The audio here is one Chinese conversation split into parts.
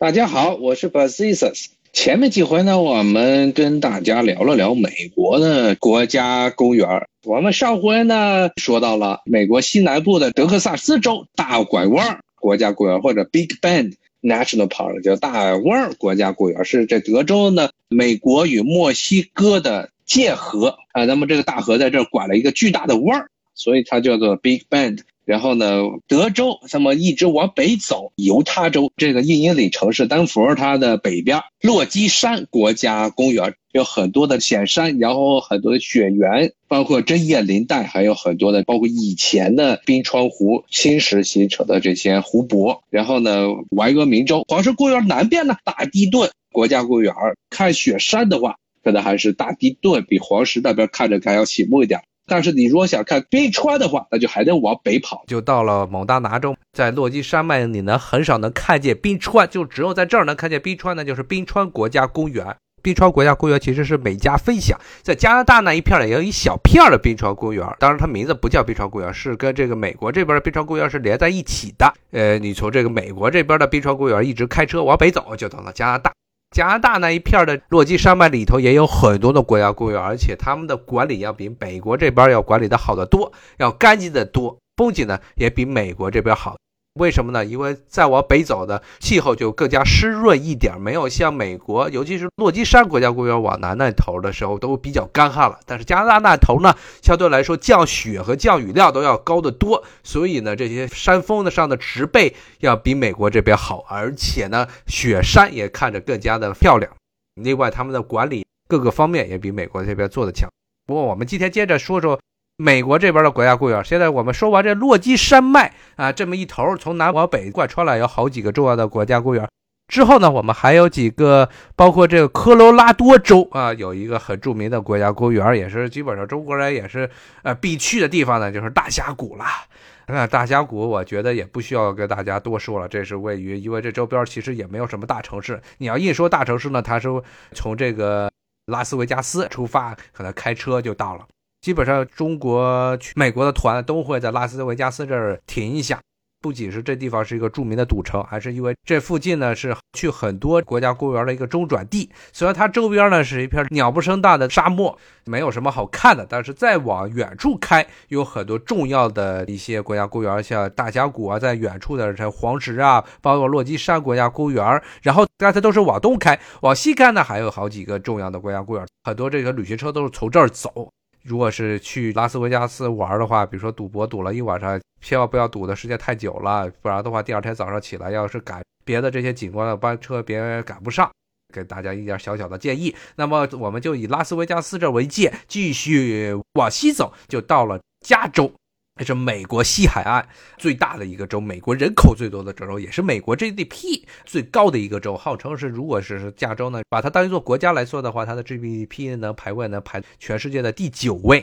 大家好，我是 Basisus。前面几回呢，我们跟大家聊了聊美国的国家公园。我们上回呢说到了美国西南部的德克萨斯州大拐弯国家公园，或者 Big Bend National Park，叫大弯国家公园，是这德州呢美国与墨西哥的界河啊。那么这个大河在这儿拐了一个巨大的弯儿，所以它叫做 Big Bend。然后呢，德州那么一直往北走，犹他州这个印英里城市丹佛，它的北边落基山国家公园有很多的险山，然后很多的雪原，包括针叶林带，还有很多的包括以前的冰川湖、新石形成的这些湖泊。然后呢，怀俄明州黄石公园南边呢，大地顿国家公园看雪山的话，可能还是大地顿比黄石那边看着还要醒目一点。但是你如果想看冰川的话，那就还得往北跑，就到了蒙大拿州，在落基山脉里呢，很少能看见冰川，就只有在这儿能看见冰川呢，就是冰川国家公园。冰川国家公园其实是美加分享，在加拿大那一片呢，也有一小片的冰川公园，当然它名字不叫冰川公园，是跟这个美国这边的冰川公园是连在一起的。呃，你从这个美国这边的冰川公园一直开车往北走，就到了加拿大。加拿大那一片的落基山脉里头也有很多的国家公园，而且他们的管理要比美国这边要管理的好得多，要干净的多，风景呢也比美国这边好。为什么呢？因为再往北走的气候就更加湿润一点，没有像美国，尤其是落基山国家公园往南那头的时候都比较干旱了。但是加拿大那头呢，相对来说降雪和降雨量都要高得多，所以呢，这些山峰的上的植被要比美国这边好，而且呢，雪山也看着更加的漂亮。另外，他们的管理各个方面也比美国这边做的强。不过，我们今天接着说说。美国这边的国家公园，现在我们说完这落基山脉啊，这么一头从南往北贯穿了有好几个重要的国家公园。之后呢，我们还有几个，包括这个科罗拉多州啊，有一个很著名的国家公园，也是基本上中国人也是呃必去的地方呢，就是大峡谷了。那大峡谷，我觉得也不需要跟大家多说了，这是位于，因为这周边其实也没有什么大城市。你要一说大城市呢，它是从这个拉斯维加斯出发，可能开车就到了。基本上，中国去美国的团都会在拉斯维加斯这儿停一下。不仅是这地方是一个著名的赌城，还是因为这附近呢是去很多国家公园的一个中转地。虽然它周边呢是一片鸟不生蛋的沙漠，没有什么好看的，但是再往远处开，有很多重要的一些国家公园，像大峡谷啊，在远处的这黄石啊，包括落基山国家公园。然后刚才都是往东开，往西开呢还有好几个重要的国家公园，很多这个旅行车都是从这儿走。如果是去拉斯维加斯玩的话，比如说赌博赌了一晚上，千万不要赌的时间太久了，不然的话，第二天早上起来要是赶别的这些景观的班车，别赶不上。给大家一点小小的建议。那么我们就以拉斯维加斯这为界，继续往西走，就到了加州。这是美国西海岸最大的一个州，美国人口最多的州，也是美国 GDP 最高的一个州，号称是，如果是加州呢，把它当一座国家来说的话，它的 GDP 呢排位呢排全世界的第九位，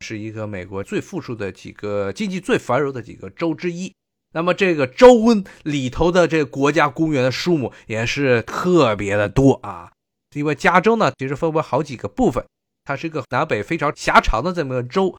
是一个美国最富庶的几个经济最繁荣的几个州之一。那么这个州里头的这个国家公园的数目也是特别的多啊，因为加州呢其实分为好几个部分，它是一个南北非常狭长的这么个州。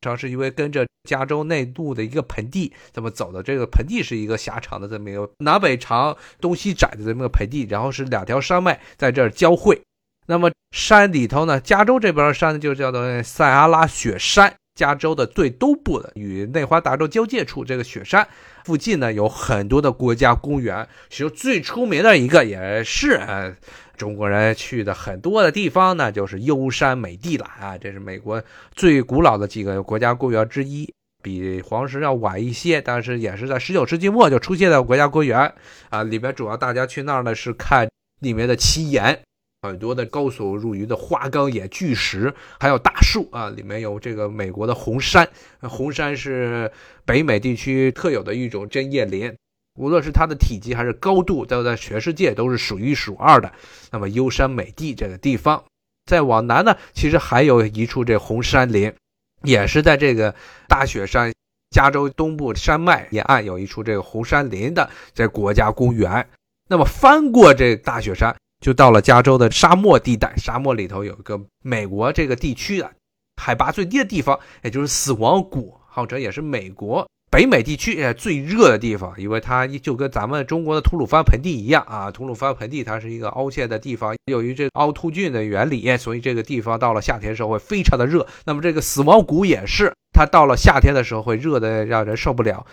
主要是因为跟着加州内陆的一个盆地这么走的，这个盆地是一个狭长的这么一个南北长、东西窄的这么个盆地，然后是两条山脉在这儿交汇。那么山里头呢，加州这边的山就叫做塞阿拉雪山，加州的最东部的与内华达州交界处这个雪山附近呢，有很多的国家公园，其中最出名的一个也是呃。中国人去的很多的地方呢，就是优山美地了啊！这是美国最古老的几个国家公园之一，比黄石要晚一些，但是也是在十九世纪末就出现的国家公园啊。里边主要大家去那儿呢是看里面的奇岩，很多的高耸入云的花岗岩巨石，还有大树啊。里面有这个美国的红杉，红杉是北美地区特有的一种针叶林。无论是它的体积还是高度，都在全世界都是数一数二的。那么优山美地这个地方，再往南呢，其实还有一处这红杉林，也是在这个大雪山，加州东部山脉沿岸有一处这个红杉林的这国家公园。那么翻过这大雪山，就到了加州的沙漠地带，沙漠里头有一个美国这个地区的海拔最低的地方，也就是死亡谷，号称也是美国。北美地区最热的地方，因为它就跟咱们中国的吐鲁番盆地一样啊，吐鲁番盆地它是一个凹陷的地方，由于这凹凸菌的原理，所以这个地方到了夏天时候会非常的热。那么这个死亡谷也是，它到了夏天的时候会热的让人受不了。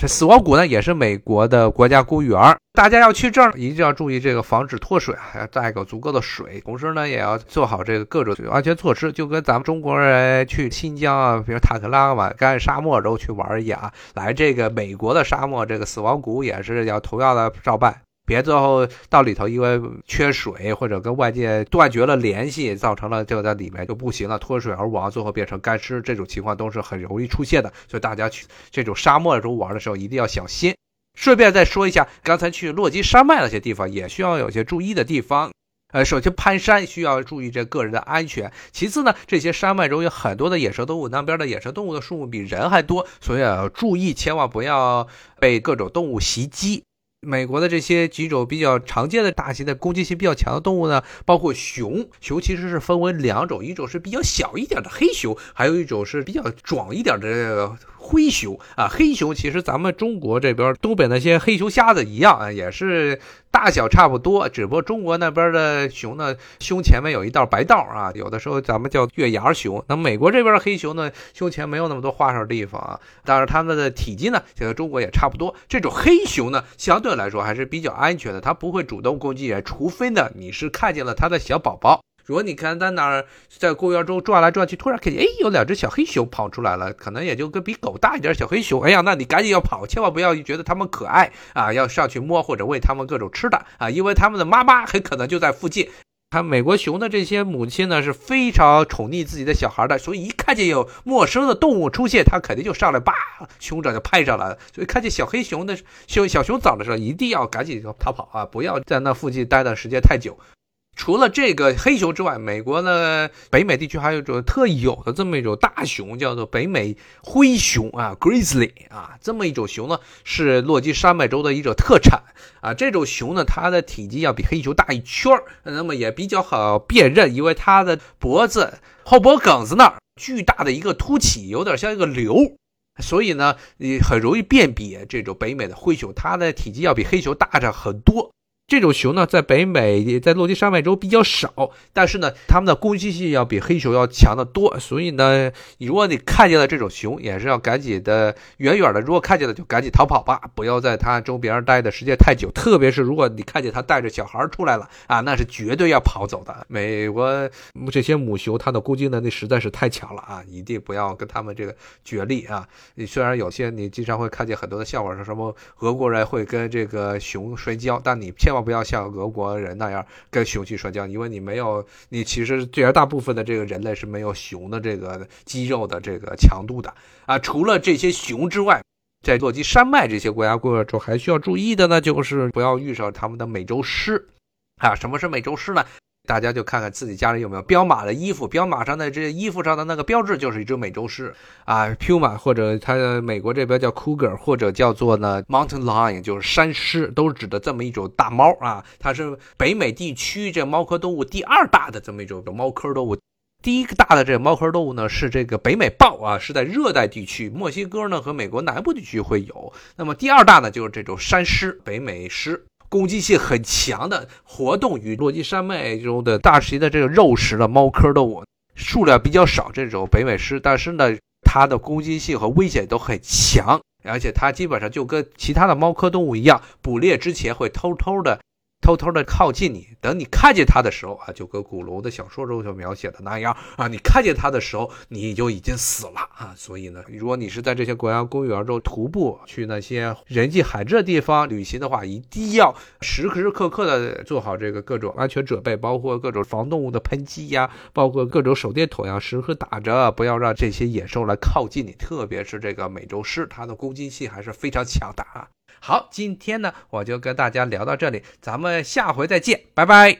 这死亡谷呢也是美国的国家公园，大家要去这儿一定要注意这个防止脱水，还要带个足够的水，同时呢也要做好这个各种安全措施，就跟咱们中国人去新疆啊，比如塔克拉玛干沙漠都去玩一样啊，来这个美国的沙漠这个死亡谷也是要同样的照办。别最后到里头，因为缺水或者跟外界断绝了联系，造成了就在里面就不行了，脱水而亡，最后变成干尸，这种情况都是很容易出现的。所以大家去这种沙漠中玩的时候一定要小心。顺便再说一下，刚才去落基山脉那些地方也需要有些注意的地方。呃，首先攀山需要注意这个人的安全，其次呢，这些山脉中有很多的野生动物，那边的野生动物的数目比人还多，所以要注意，千万不要被各种动物袭击。美国的这些几种比较常见的大型的攻击性比较强的动物呢，包括熊。熊其实是分为两种，一种是比较小一点的黑熊，还有一种是比较壮一点的灰熊啊。黑熊其实咱们中国这边东北那些黑熊瞎子一样啊，也是。大小差不多，只不过中国那边的熊呢，胸前面有一道白道啊，有的时候咱们叫月牙熊。那美国这边的黑熊呢，胸前没有那么多花哨地方啊，但是它们的体积呢，和中国也差不多。这种黑熊呢，相对来说还是比较安全的，它不会主动攻击人，除非呢你是看见了它的小宝宝。如果你看在哪儿在公园中转来转去，突然看见哎有两只小黑熊跑出来了，可能也就跟比狗大一点小黑熊，哎呀，那你赶紧要跑，千万不要觉得它们可爱啊，要上去摸或者喂它们各种吃的啊，因为它们的妈妈很可能就在附近。看美国熊的这些母亲呢是非常宠溺自己的小孩的，所以一看见有陌生的动物出现，它肯定就上来，叭，熊掌就拍上来了。所以看见小黑熊的熊小熊崽的时候，一定要赶紧逃跑啊，不要在那附近待的时间太久。除了这个黑熊之外，美国呢北美地区还有一种特有的这么一种大熊，叫做北美灰熊啊，grizzly 啊，这么一种熊呢是落基山脉州的一种特产啊。这种熊呢，它的体积要比黑熊大一圈儿，那么也比较好辨认，因为它的脖子后脖梗子那儿巨大的一个凸起，有点像一个瘤，所以呢，你很容易辨别这种北美的灰熊，它的体积要比黑熊大着很多。这种熊呢，在北美，在落基山脉州比较少，但是呢，它们的攻击性要比黑熊要强得多。所以呢，如果你看见了这种熊，也是要赶紧的远远的，如果看见了就赶紧逃跑吧，不要在它周边待的时间太久。特别是如果你看见它带着小孩出来了啊，那是绝对要跑走的。美国这些母熊，它的攻击能力实在是太强了啊，一定不要跟它们这个角力啊。你虽然有些你经常会看见很多的笑话，说什么俄国人会跟这个熊摔跤，但你千万。不要像俄国人那样跟熊去摔跤，因为你没有，你其实绝大部分的这个人类是没有熊的这个肌肉的这个强度的啊。除了这些熊之外，在落基山脉这些国家公园中，还需要注意的呢，就是不要遇上他们的美洲狮啊。什么是美洲狮呢？大家就看看自己家里有没有彪马的衣服，彪马上的这衣服上的那个标志就是一只美洲狮啊，Puma 或者它美国这边叫 Cougar，或者叫做呢 Mountain Lion，就是山狮，都是指的这么一种大猫啊。它是北美地区这猫科动物第二大的这么一种猫科动物，第一个大的这猫科动物呢是这个北美豹啊，是在热带地区，墨西哥呢和美国南部地区会有。那么第二大呢就是这种山狮，北美狮。攻击性很强的活动于落基山脉中的大型的这个肉食的猫科动物数量比较少，这种北美狮，但是呢，它的攻击性和危险都很强，而且它基本上就跟其他的猫科动物一样，捕猎之前会偷偷的。偷偷的靠近你，等你看见它的时候啊，就跟古龙的小说中所描写的那样啊，你看见它的时候，你就已经死了啊。所以呢，如果你是在这些国家公园中徒步去那些人迹罕至的地方旅行的话，一定要时时刻刻的做好这个各种安全准备，包括各种防动物的喷剂呀，包括各种手电筒呀，时刻打着，不要让这些野兽来靠近你。特别是这个美洲狮，它的攻击性还是非常强的啊。好，今天呢，我就跟大家聊到这里，咱们下回再见，拜拜。